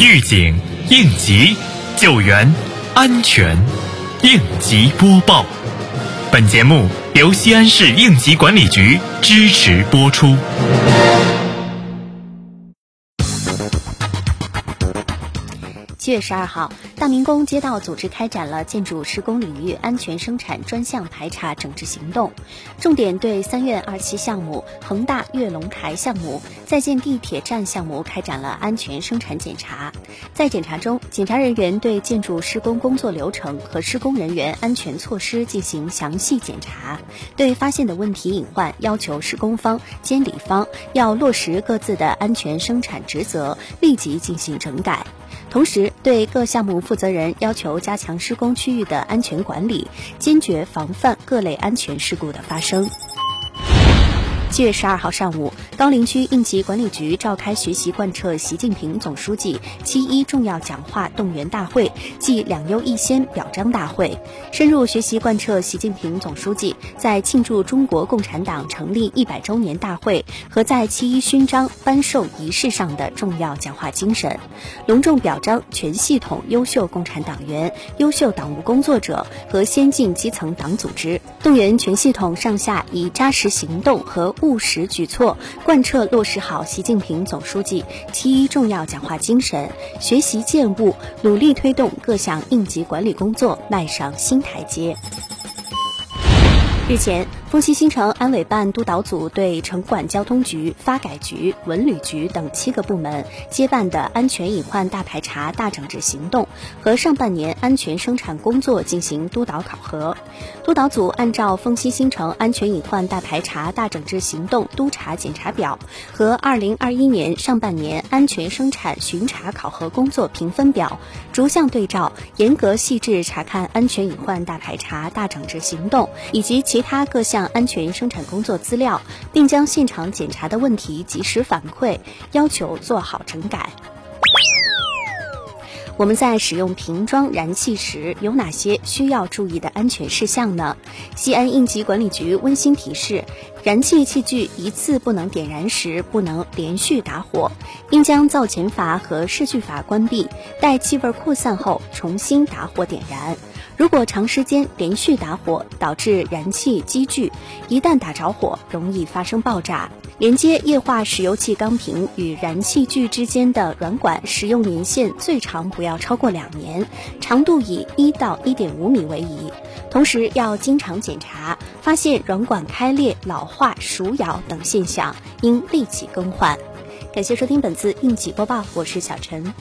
预警、应急、救援、安全，应急播报。本节目由西安市应急管理局支持播出。七月十二号，大明宫街道组织开展了建筑施工领域安全生产专项排查整治行动，重点对三院二期项目、恒大跃龙台项目、在建地铁站项目开展了安全生产检查。在检查中，检查人员对建筑施工工作流程和施工人员安全措施进行详细检查，对发现的问题隐患，要求施工方、监理方要落实各自的安全生产职责，立即进行整改。同时，对各项目负责人要求加强施工区域的安全管理，坚决防范各类安全事故的发生。七月十二号上午，高陵区应急管理局召开学习贯彻习近平总书记七一重要讲话动员大会暨两优一先表彰大会，深入学习贯彻习近平总书记在庆祝中国共产党成立一百周年大会和在七一勋章颁授仪式上的重要讲话精神，隆重表彰全系统优秀共产党员、优秀党务工作者和先进基层党组织，动员全系统上下以扎实行动和务实举措贯彻落实好习近平总书记七一重要讲话精神，学习践悟，努力推动各项应急管理工作迈上新台阶。日前，丰西新城安委办督导组对城管交通局、发改局、文旅局等七个部门接办的安全隐患大排查、大整治行动和上半年安全生产工作进行督导考核。督导组按照丰西新城安全隐患大排查、大整治行动督查检查表和二零二一年上半年安全生产巡查考核工作评分表，逐项对照，严格细致查看安全隐患大排查、大整治行动以及。其他各项安全生产工作资料，并将现场检查的问题及时反馈，要求做好整改。我们在使用瓶装燃气时有哪些需要注意的安全事项呢？西安应急管理局温馨提示：燃气器具一次不能点燃时，不能连续打火，应将灶前阀和视距阀关闭，待气味扩散后重新打火点燃。如果长时间连续打火，导致燃气积聚，一旦打着火，容易发生爆炸。连接液化石油气钢瓶与燃气具之间的软管使用年限最长不要超过两年，长度以一到一点五米为宜。同时要经常检查，发现软管开裂、老化、鼠咬等现象，应立即更换。感谢收听本次应急播报，我是小陈。